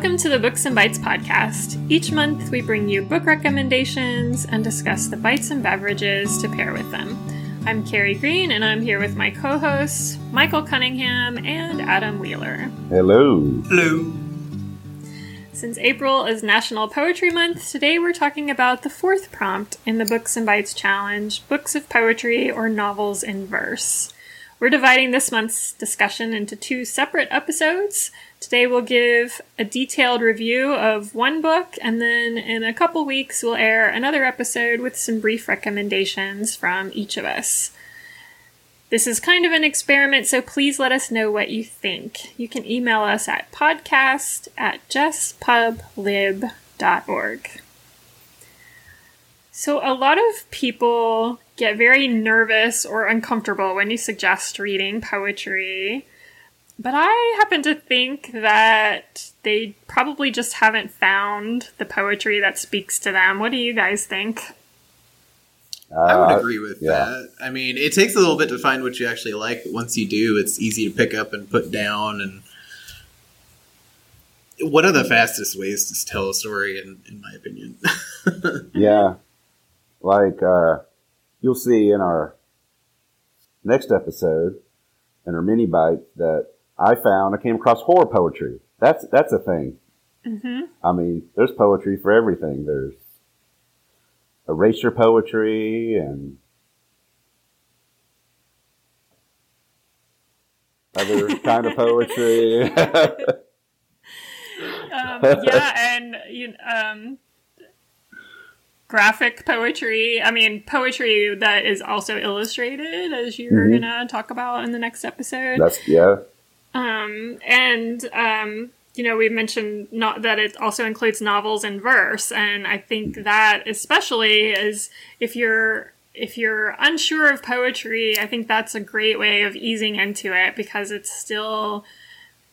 Welcome to the Books and Bites podcast. Each month, we bring you book recommendations and discuss the bites and beverages to pair with them. I'm Carrie Green, and I'm here with my co hosts, Michael Cunningham and Adam Wheeler. Hello. Hello. Since April is National Poetry Month, today we're talking about the fourth prompt in the Books and Bites Challenge books of poetry or novels in verse. We're dividing this month's discussion into two separate episodes. Today we'll give a detailed review of one book, and then in a couple weeks we'll air another episode with some brief recommendations from each of us. This is kind of an experiment, so please let us know what you think. You can email us at podcast at jesspublib.org. So, a lot of people get very nervous or uncomfortable when you suggest reading poetry. But I happen to think that they probably just haven't found the poetry that speaks to them. What do you guys think? Uh, I would agree with yeah. that. I mean, it takes a little bit to find what you actually like, but once you do, it's easy to pick up and put down. And one of the fastest ways to tell a story, in, in my opinion. yeah, like uh, you'll see in our next episode, in our mini bite, that I found I came across horror poetry. That's that's a thing. Mm-hmm. I mean, there's poetry for everything. There's erasure poetry and other kind of poetry. um, yeah, and you, um, graphic poetry. I mean, poetry that is also illustrated, as you're mm-hmm. gonna talk about in the next episode. That's yeah. Um, and um, you know, we mentioned not that it also includes novels and verse, and I think that especially is if you're if you're unsure of poetry, I think that's a great way of easing into it because it still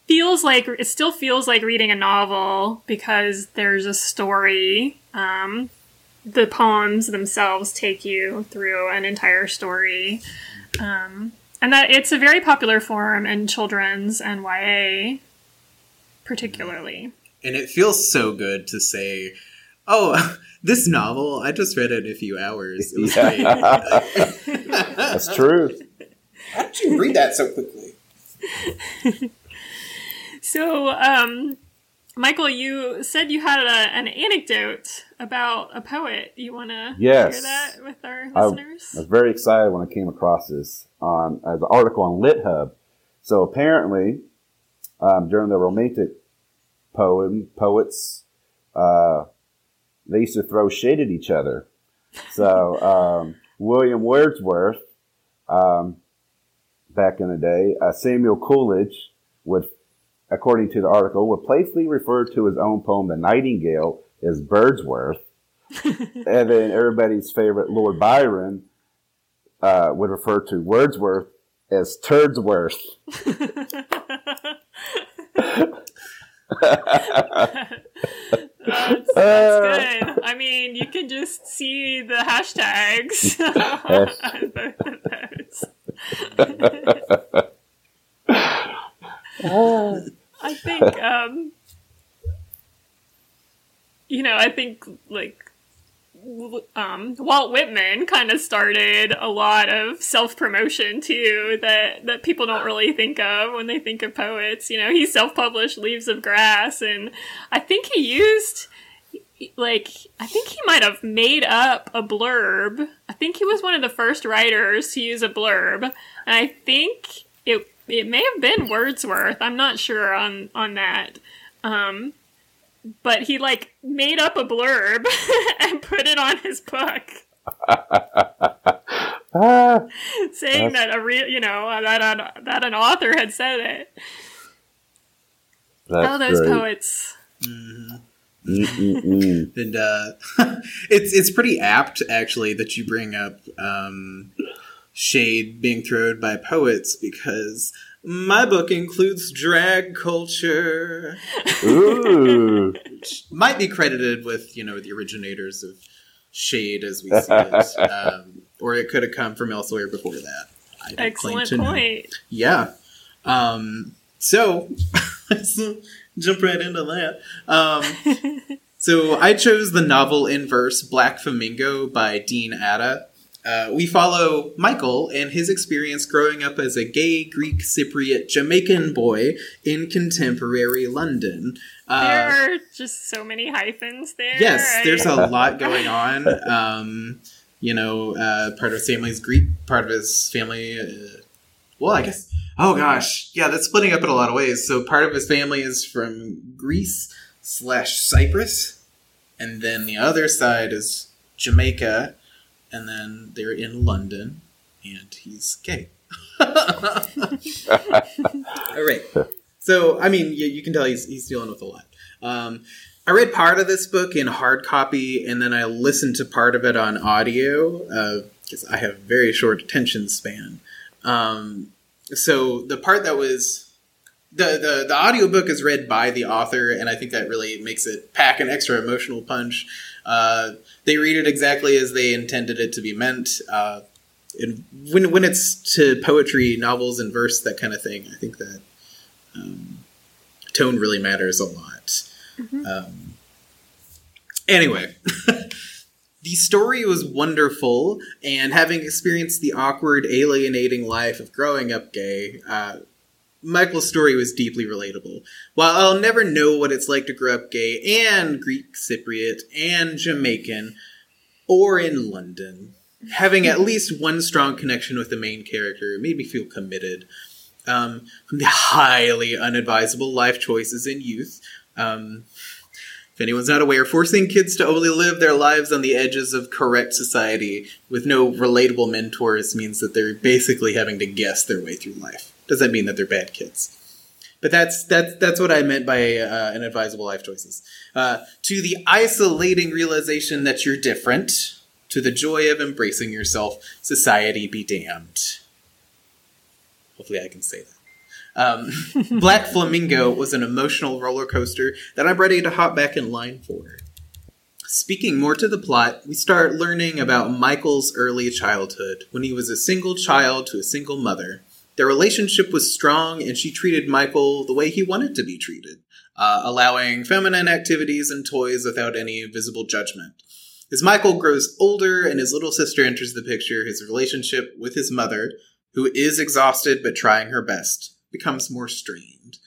feels like it still feels like reading a novel because there's a story. Um, the poems themselves take you through an entire story. Um, and that it's a very popular form in children's and YA particularly. And it feels so good to say, "Oh, this novel, I just read it in a few hours. It was great." That's true. How did you read that so quickly? so, um, Michael, you said you had a, an anecdote about a poet. You want to yes. share that with our listeners? I, I was very excited when I came across this on uh, the article on LitHub. So apparently, um, during the Romantic poem poets, uh, they used to throw shade at each other. So um, William Wordsworth, um, back in the day, uh, Samuel Coleridge would according to the article, would playfully refer to his own poem, The Nightingale, as Birdsworth. and then everybody's favorite, Lord Byron, uh, would refer to Wordsworth as Turdsworth. that's, that's good. I mean, you can just see the hashtags I think, um, you know, I think like um, Walt Whitman kind of started a lot of self promotion too that that people don't really think of when they think of poets. You know, he self published Leaves of Grass, and I think he used like I think he might have made up a blurb. I think he was one of the first writers to use a blurb, and I think it it may have been Wordsworth. I'm not sure on on that. Um, but he like made up a blurb and put it on his book. saying that a real, you know, that an, that an author had said it. That's oh, those great. poets. Mm-hmm. and uh, it's it's pretty apt actually that you bring up um, shade being thrown by poets because my book includes drag culture. Ooh. Which might be credited with, you know, the originators of Shade as we see it. Um, or it could have come from elsewhere before that. Excellent point. Yeah. Um, so, Jump right into that. Um, so I chose the novel in verse Black Flamingo by Dean Atta. Uh, we follow Michael and his experience growing up as a gay Greek Cypriot Jamaican boy in contemporary London. Uh, there are just so many hyphens there. Yes, there's a lot going on. Um, you know, uh, part of his family's Greek, part of his family. Uh, well, I guess. Oh gosh, yeah, that's splitting up in a lot of ways. So part of his family is from Greece slash Cyprus, and then the other side is Jamaica and then they're in London, and he's gay. All right. So, I mean, you, you, can tell he's he's dealing with a lot. Um, I read part of this book in hard copy, and then I listened to part of it on audio because uh, I have very short attention span. Um, so the part that was the, the the audiobook is read by the author, and I think that really makes it pack an extra emotional punch. Uh, they read it exactly as they intended it to be meant. Uh, and when when it's to poetry, novels, and verse, that kind of thing, I think that um, tone really matters a lot. Mm-hmm. Um, anyway. the story was wonderful, and having experienced the awkward, alienating life of growing up gay, uh, Michael's story was deeply relatable. While I'll never know what it's like to grow up gay and Greek Cypriot and Jamaican or in London, having at least one strong connection with the main character made me feel committed. Um, from the highly unadvisable life choices in youth. Um, if anyone's not aware, forcing kids to only live their lives on the edges of correct society with no relatable mentors means that they're basically having to guess their way through life doesn't mean that they're bad kids. But that's that's that's what I meant by uh, inadvisable life choices. Uh, to the isolating realization that you're different, to the joy of embracing yourself, society be damned. Hopefully, I can say that. Um, Black Flamingo was an emotional roller coaster that I'm ready to hop back in line for. Speaking more to the plot, we start learning about Michael's early childhood when he was a single child to a single mother. Their relationship was strong, and she treated Michael the way he wanted to be treated, uh, allowing feminine activities and toys without any visible judgment. As Michael grows older and his little sister enters the picture, his relationship with his mother, who is exhausted but trying her best, becomes more strained.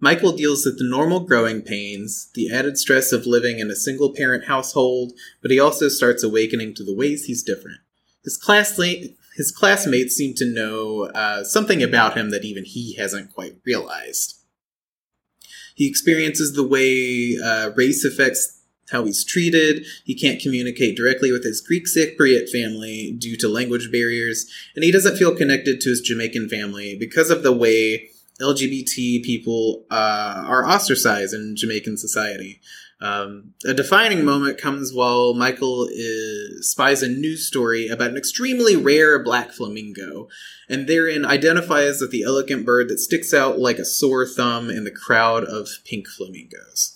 Michael deals with the normal growing pains, the added stress of living in a single parent household, but he also starts awakening to the ways he's different. His classmate, his classmates seem to know uh, something about him that even he hasn't quite realized. He experiences the way uh, race affects how he's treated. He can't communicate directly with his Greek Cypriot family due to language barriers, and he doesn't feel connected to his Jamaican family because of the way LGBT people uh, are ostracized in Jamaican society. Um, a defining moment comes while Michael is, spies a news story about an extremely rare black flamingo, and therein identifies with the elegant bird that sticks out like a sore thumb in the crowd of pink flamingos.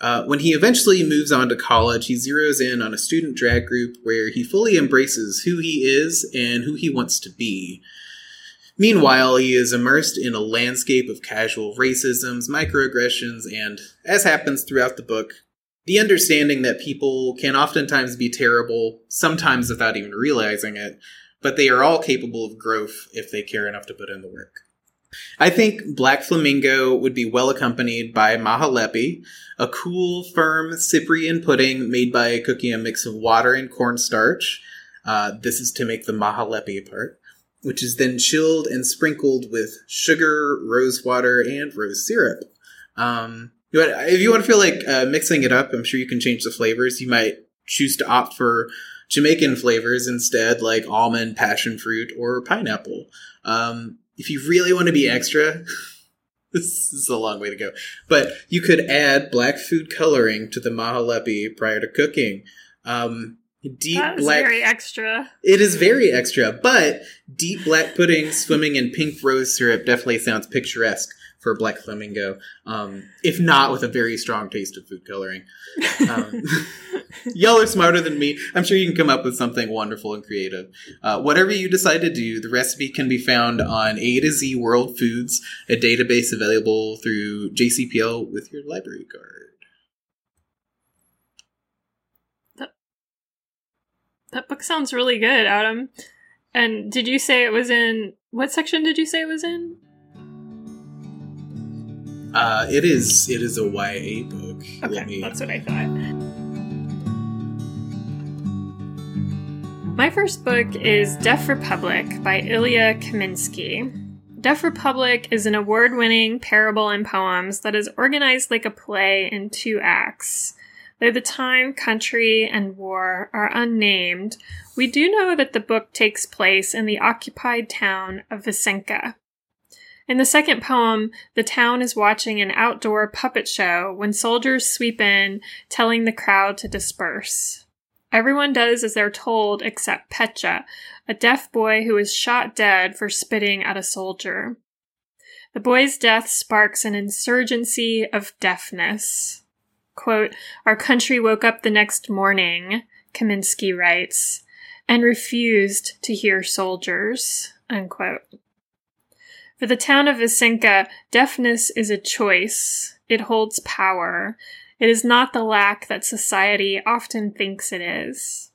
Uh, when he eventually moves on to college, he zeroes in on a student drag group where he fully embraces who he is and who he wants to be. Meanwhile, he is immersed in a landscape of casual racisms, microaggressions, and, as happens throughout the book, the understanding that people can oftentimes be terrible, sometimes without even realizing it, but they are all capable of growth if they care enough to put in the work. I think Black Flamingo would be well accompanied by Mahalepi, a cool, firm Cyprian pudding made by cooking a mix of water and cornstarch. Uh, this is to make the Mahalepi part which is then chilled and sprinkled with sugar, rose water, and rose syrup. Um, if you want to feel like uh, mixing it up, I'm sure you can change the flavors. You might choose to opt for Jamaican flavors instead, like almond, passion fruit, or pineapple. Um, if you really want to be extra, this is a long way to go, but you could add black food coloring to the mahalepi prior to cooking. Um, Deep that black. very extra. It is very extra, but deep black pudding swimming in pink rose syrup definitely sounds picturesque. for Black Flamingo, um, if not with a very strong taste of food coloring. Um, y'all are smarter than me. I'm sure you can come up with something wonderful and creative. Uh, whatever you decide to do, the recipe can be found on A to Z World Foods, a database available through JCPL with your library card. That book sounds really good, Adam. And did you say it was in what section did you say it was in? Uh, it is it is a YA book. Okay, me... that's what I thought. My first book is Deaf Republic by Ilya Kaminsky. Deaf Republic is an award winning parable and poems that is organized like a play in two acts. Though the time, country, and war are unnamed, we do know that the book takes place in the occupied town of Vasenka. In the second poem, the town is watching an outdoor puppet show when soldiers sweep in, telling the crowd to disperse. Everyone does as they're told except Petya, a deaf boy who is shot dead for spitting at a soldier. The boy's death sparks an insurgency of deafness. Quote, Our country woke up the next morning, Kaminsky writes, and refused to hear soldiers. Unquote. For the town of Vasenka, deafness is a choice. It holds power. It is not the lack that society often thinks it is.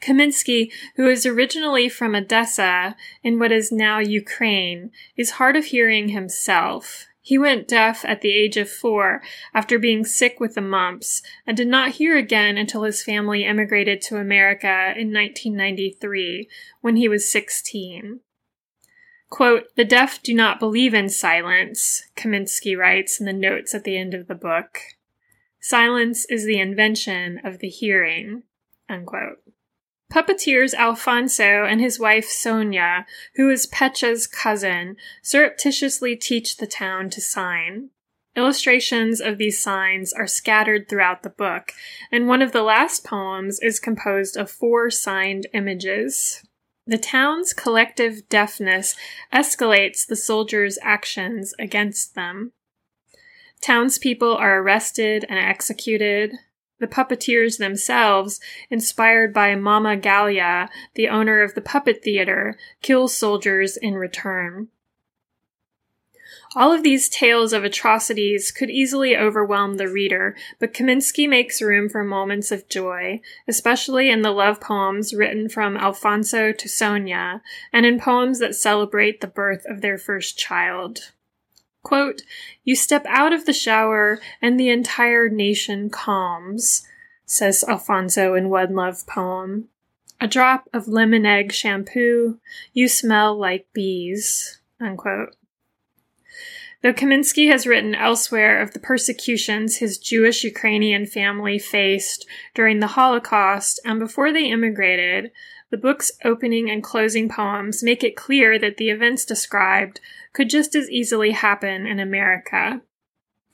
Kaminsky, who is originally from Odessa in what is now Ukraine, is hard of hearing himself. He went deaf at the age of four after being sick with the mumps and did not hear again until his family emigrated to America in 1993 when he was 16. Quote, the deaf do not believe in silence, Kaminsky writes in the notes at the end of the book. Silence is the invention of the hearing, unquote. Puppeteers Alfonso and his wife Sonya, who is Petya's cousin, surreptitiously teach the town to sign. Illustrations of these signs are scattered throughout the book, and one of the last poems is composed of four signed images. The town's collective deafness escalates the soldiers' actions against them. Townspeople are arrested and executed. The puppeteers themselves, inspired by Mama Galya, the owner of the puppet theater, kill soldiers in return. All of these tales of atrocities could easily overwhelm the reader, but Kaminsky makes room for moments of joy, especially in the love poems written from Alfonso to Sonya, and in poems that celebrate the birth of their first child. Quote, You step out of the shower and the entire nation calms, says Alfonso in one love poem. A drop of lemon egg shampoo, you smell like bees. Unquote. Though Kaminsky has written elsewhere of the persecutions his Jewish Ukrainian family faced during the Holocaust and before they immigrated, the book's opening and closing poems make it clear that the events described could just as easily happen in America.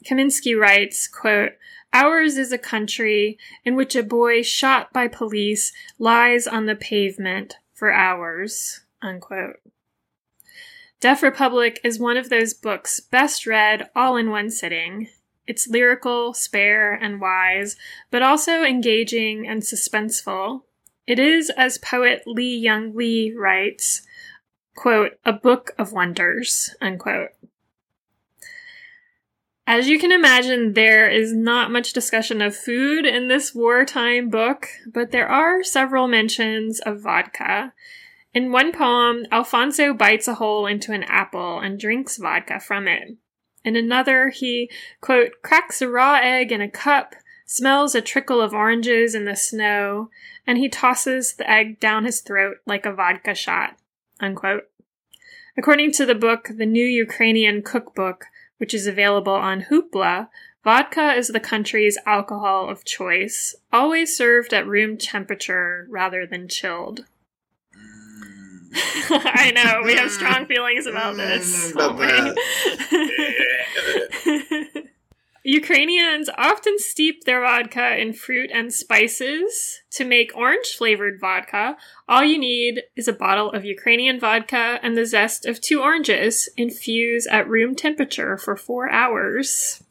Kaminsky writes, quote, Ours is a country in which a boy shot by police lies on the pavement for hours. Unquote. Deaf Republic is one of those books best read all in one sitting. It's lyrical, spare, and wise, but also engaging and suspenseful. It is, as poet Li-Young Lee writes, quote, a book of wonders, unquote. As you can imagine, there is not much discussion of food in this wartime book, but there are several mentions of vodka. In one poem, Alfonso bites a hole into an apple and drinks vodka from it. In another, he, quote, cracks a raw egg in a cup, smells a trickle of oranges in the snow, and he tosses the egg down his throat like a vodka shot. Unquote. According to the book, The New Ukrainian Cookbook, which is available on Hoopla, vodka is the country's alcohol of choice, always served at room temperature rather than chilled. I know, we have strong feelings about this. About Ukrainians often steep their vodka in fruit and spices to make orange flavored vodka. All you need is a bottle of Ukrainian vodka and the zest of two oranges. Infuse at room temperature for four hours.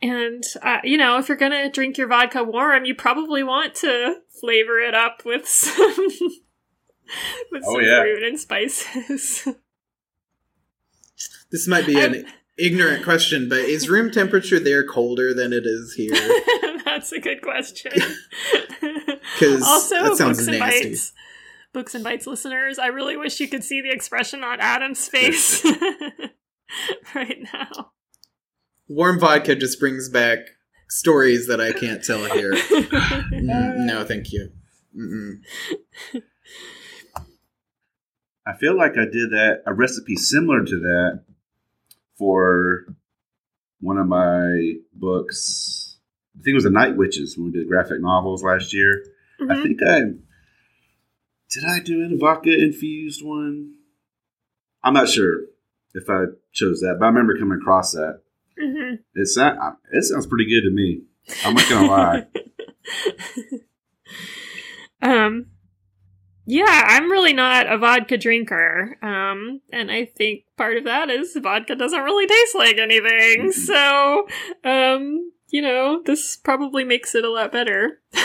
And, uh, you know, if you're gonna drink your vodka warm, you probably want to flavor it up with some, with Oh, some yeah. fruit and spices. This might be an ignorant question, but is room temperature there colder than it is here? That's a good question. 'Cause also, that sounds books and nasty. bites, books and bites listeners, I really wish you could see the expression on Adam's face right now. Warm vodka just brings back stories that I can't tell here. Mm, no, thank you. Mm-mm. I feel like I did that a recipe similar to that for one of my books. I think it was the Night Witches when we did graphic novels last year. I Mhm. think I did. I do a vodka infused one. I'm not sure if I chose that, but I remember coming across that. Mhm. It sound, it sounds pretty good to me. I'm not gonna lie. um yeah i'm really not a vodka drinker um and i think part of that is vodka doesn't really taste like anything. So um you know this probably makes it a lot better.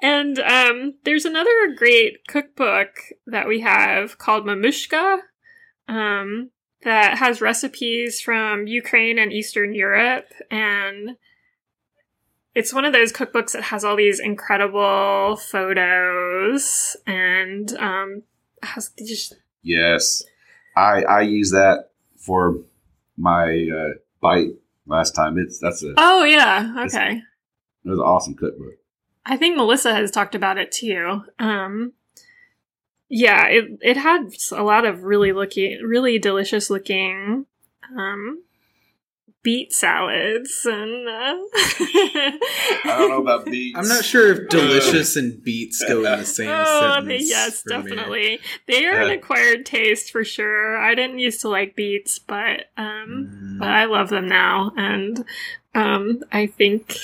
And um there's another great cookbook that we have called mamushka um that has recipes from ukraine and eastern europe and it's one of those cookbooks that has all these incredible photos and um has just Yes, I I use that for my uh, bite last time. It's that's a oh yeah okay it was an awesome cookbook. i think melissa has talked about it too um yeah it it had a lot of really looking really delicious looking um beet salads and uh, I don't know about beets. I'm not sure if delicious and beets go in the same Oh, sentence. yes, for me. definitely. They are an Uh. acquired taste for sure. I didn't used to like beets, but um, Mm. but I love them now, and um, I think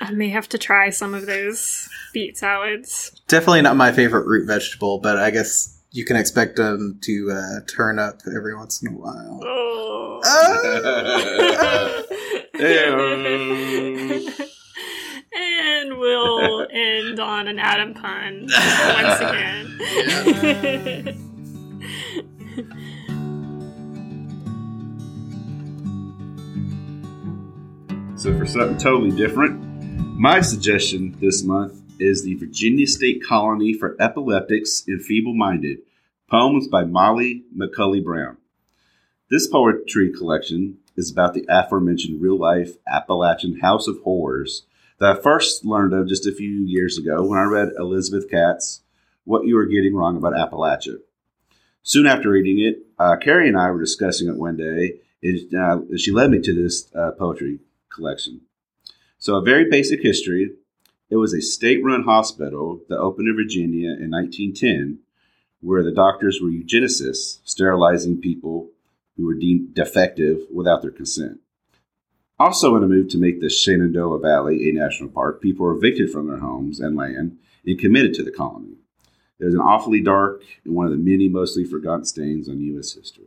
I may have to try some of those beet salads. Definitely not my favorite root vegetable, but I guess you can expect them to uh, turn up every once in a while. Oh. Ah! And we'll end on an Adam pun once again. So for something totally different, my suggestion this month is the Virginia State Colony for Epileptics and Feeble-Minded, poems by Molly McCully Brown. This poetry collection is about the aforementioned real-life Appalachian House of Horrors that I first learned of just a few years ago when I read Elizabeth Catte's What You Are Getting Wrong About Appalachia. Soon after reading it, uh, Carrie and I were discussing it one day, and uh, she led me to this uh, poetry collection. So, a very basic history. It was a state run hospital that opened in Virginia in 1910, where the doctors were eugenicists, sterilizing people who were deemed defective without their consent. Also, in a move to make the Shenandoah Valley a national park, people were evicted from their homes and land and committed to the colony. It was an awfully dark and one of the many mostly forgotten stains on U.S. history.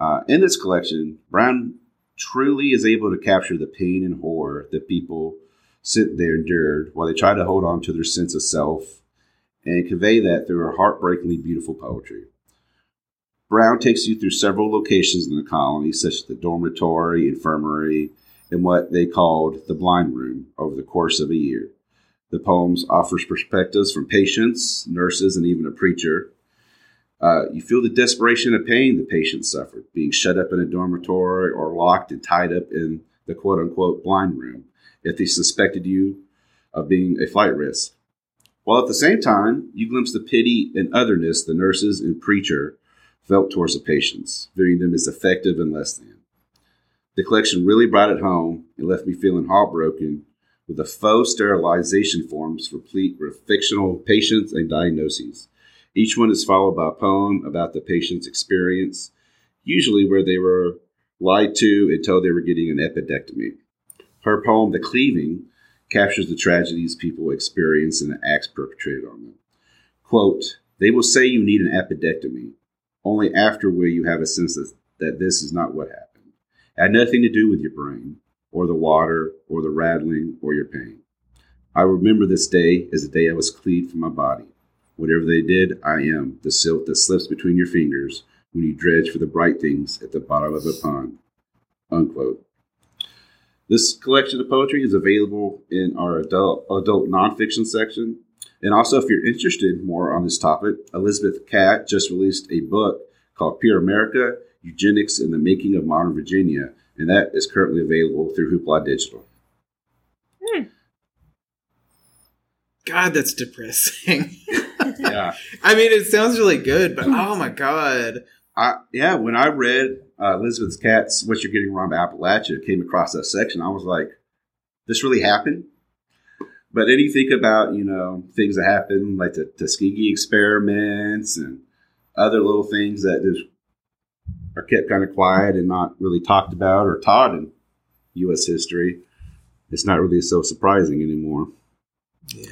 Uh, in this collection, Brown truly is able to capture the pain and horror that people sit there endured while they try to hold on to their sense of self and convey that through her heartbreakingly beautiful poetry. Brown takes you through several locations in the colony, such as the dormitory, infirmary, and what they called the blind room over the course of a year. The poems offers perspectives from patients, nurses, and even a preacher. Uh, you feel the desperation and pain the patients suffered, being shut up in a dormitory or locked and tied up in the quote unquote blind room if they suspected you of being a flight risk. While at the same time, you glimpse the pity and otherness the nurses and preacher felt towards the patients, viewing them as effective and less than. The collection really brought it home and left me feeling heartbroken with the faux sterilization forms replete with fictional patients and diagnoses. Each one is followed by a poem about the patient's experience. usually where they were lied to and told they were getting an appendectomy. Her poem, The Cleaving, captures the tragedies people experience and the acts perpetrated on them. Quote, They will say you need an appendectomy. Only after will you have a sense that, that this is not what happened. It had nothing to do with your brain, or the water, or the rattling, or your pain. I remember this day as the day I was cleaved from my body. Whatever they did, I am the silt that slips between your fingers when you dredge for the bright things at the bottom of a pond. Unquote. This collection of poetry is available in our adult, adult nonfiction section. And also, if you're interested more on this topic, Elizabeth Catte just released a book called Pure America Eugenics in the Making of Modern Virginia, and that is currently available through Hoopla Digital. Hmm. God, that's depressing. yeah. I mean, it sounds really good, but oh my God. I, yeah, when I read uh, Elizabeth Catte's "What You're Getting Wrong About Appalachia," came across that section, I was like, "This really happened." But then you think about you know things that happen, like the Tuskegee experiments and other little things that just are kept kind of quiet and not really talked about or taught in U.S. history. It's not really so surprising anymore. Yeah.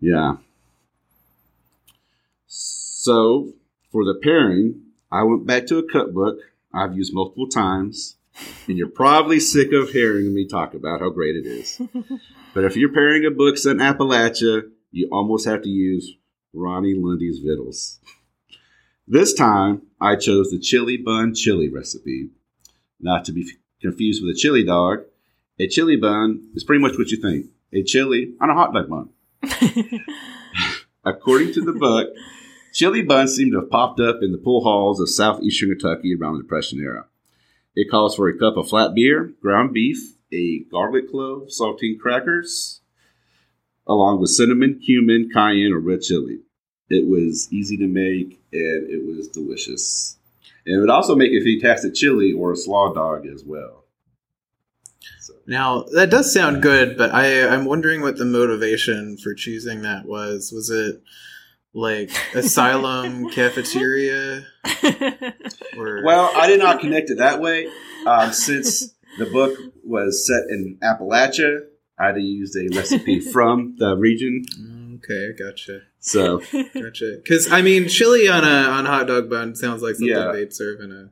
Yeah. So for the pairing, I went back to a cookbook I've used multiple times, and you're probably sick of hearing me talk about how great it is. but if you're pairing a book set in Appalachia, you almost have to use Ronni Lundy's Victuals. This time, I chose the chili bun chili recipe, not to be confused with a chili dog. A chili bun is pretty much what you think a chili on a hot dog bun. According to the book, chili buns seem to have popped up in the pool halls of southeastern Kentucky around the Depression era. It calls for a cup of flat beer, ground beef, a garlic clove, saltine crackers, along with cinnamon, cumin, cayenne, or red chili. It was easy to make and it was delicious. And it would also make a fantastic chili or a slaw dog as well. So. Now that does sound good, but I I'm wondering what the motivation for choosing that was. Was it like asylum cafeteria? or... Well, I did not connect it that way. Um, since the book was set in Appalachia, I had used a recipe from the region. Okay, gotcha. So gotcha. Because I mean, chili on a on a hot dog bun sounds like something yeah. they'd serve in a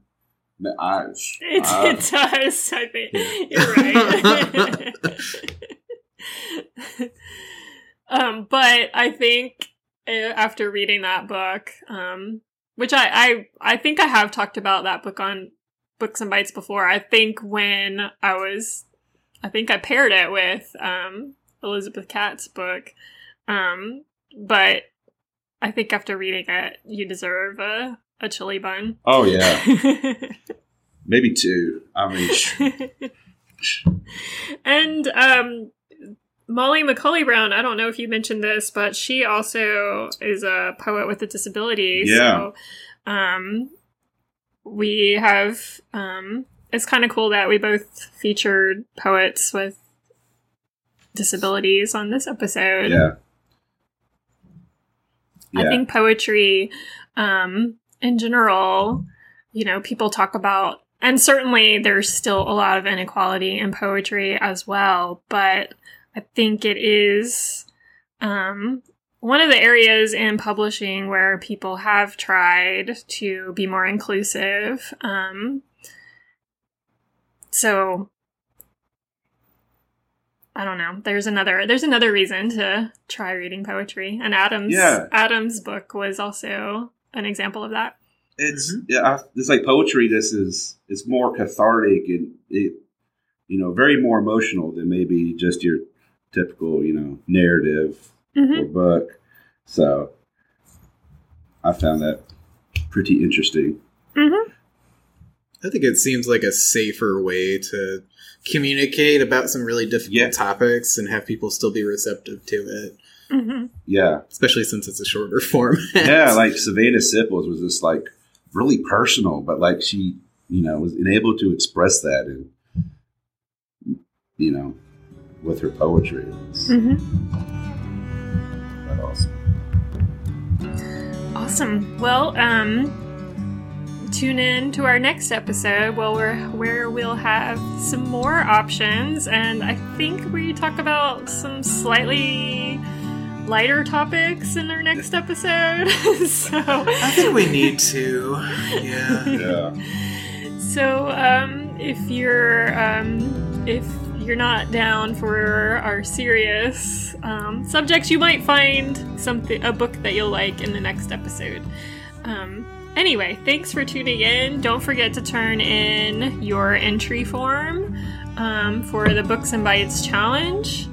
I, it, uh, it does. I think you're right. um, but I think after reading that book, um, which I, I I think I have talked about that book on Books and Bites before. I think when I was, I think I paired it with um, Elizabeth Catte's book, um, but I think after reading it, you deserve a a chili bun. Oh yeah, maybe two. I mean, and um, Molly McCully Brown. I don't know if you mentioned this, but she also is a poet with a disability. Yeah. So, um, we have um, it's kind of cool that we both featured poets with disabilities on this episode. Yeah. yeah. I think poetry um, in general, you know, people talk about, and certainly there's still a lot of inequality in poetry as well, but I think it is um, one of the areas in publishing where people have tried to be more inclusive. Um, so I don't know. There's another there's another reason to try reading poetry. And Adam's yeah. Adam's book was also an example of that. It's mm-hmm. yeah, it's like poetry. This is it's more cathartic and it, you know, very more emotional than maybe just your typical, you know, narrative mm-hmm. or book. So I found that pretty interesting. Mm-hmm. I think it seems like a safer way to communicate about some really difficult yeah. topics and have people still be receptive to it. Mm-hmm. Yeah, especially since it's a shorter form. yeah, like Savannah Sipples was just like really personal, but like she, you know, was able to express that and you know, with her poetry. Mm-hmm. awesome. Awesome. Well, um, tune in to our next episode where, we're, where we'll have some more options. And I think we talk about some slightly lighter topics in our next episode. so I think we need to. Yeah. Yeah. So um, if you're um, if you're not down for our serious um, subjects, you might find something a book that you'll like in the next episode. Um, anyway, thanks for tuning in. Don't forget to turn in your entry form um, for the Books and Bites challenge.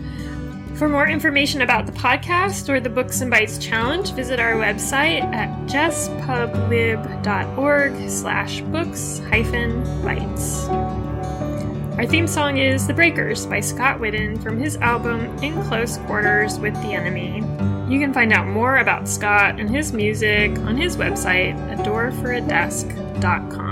For more information about the podcast or the Books and Bites challenge, visit our website at jesspublib.org slash books hyphen bites. Our theme song is The Breakers by Scott Whitten from his album In Close Quarters with the Enemy. You can find out more about Scott and his music on his website, adoreforadesk.com.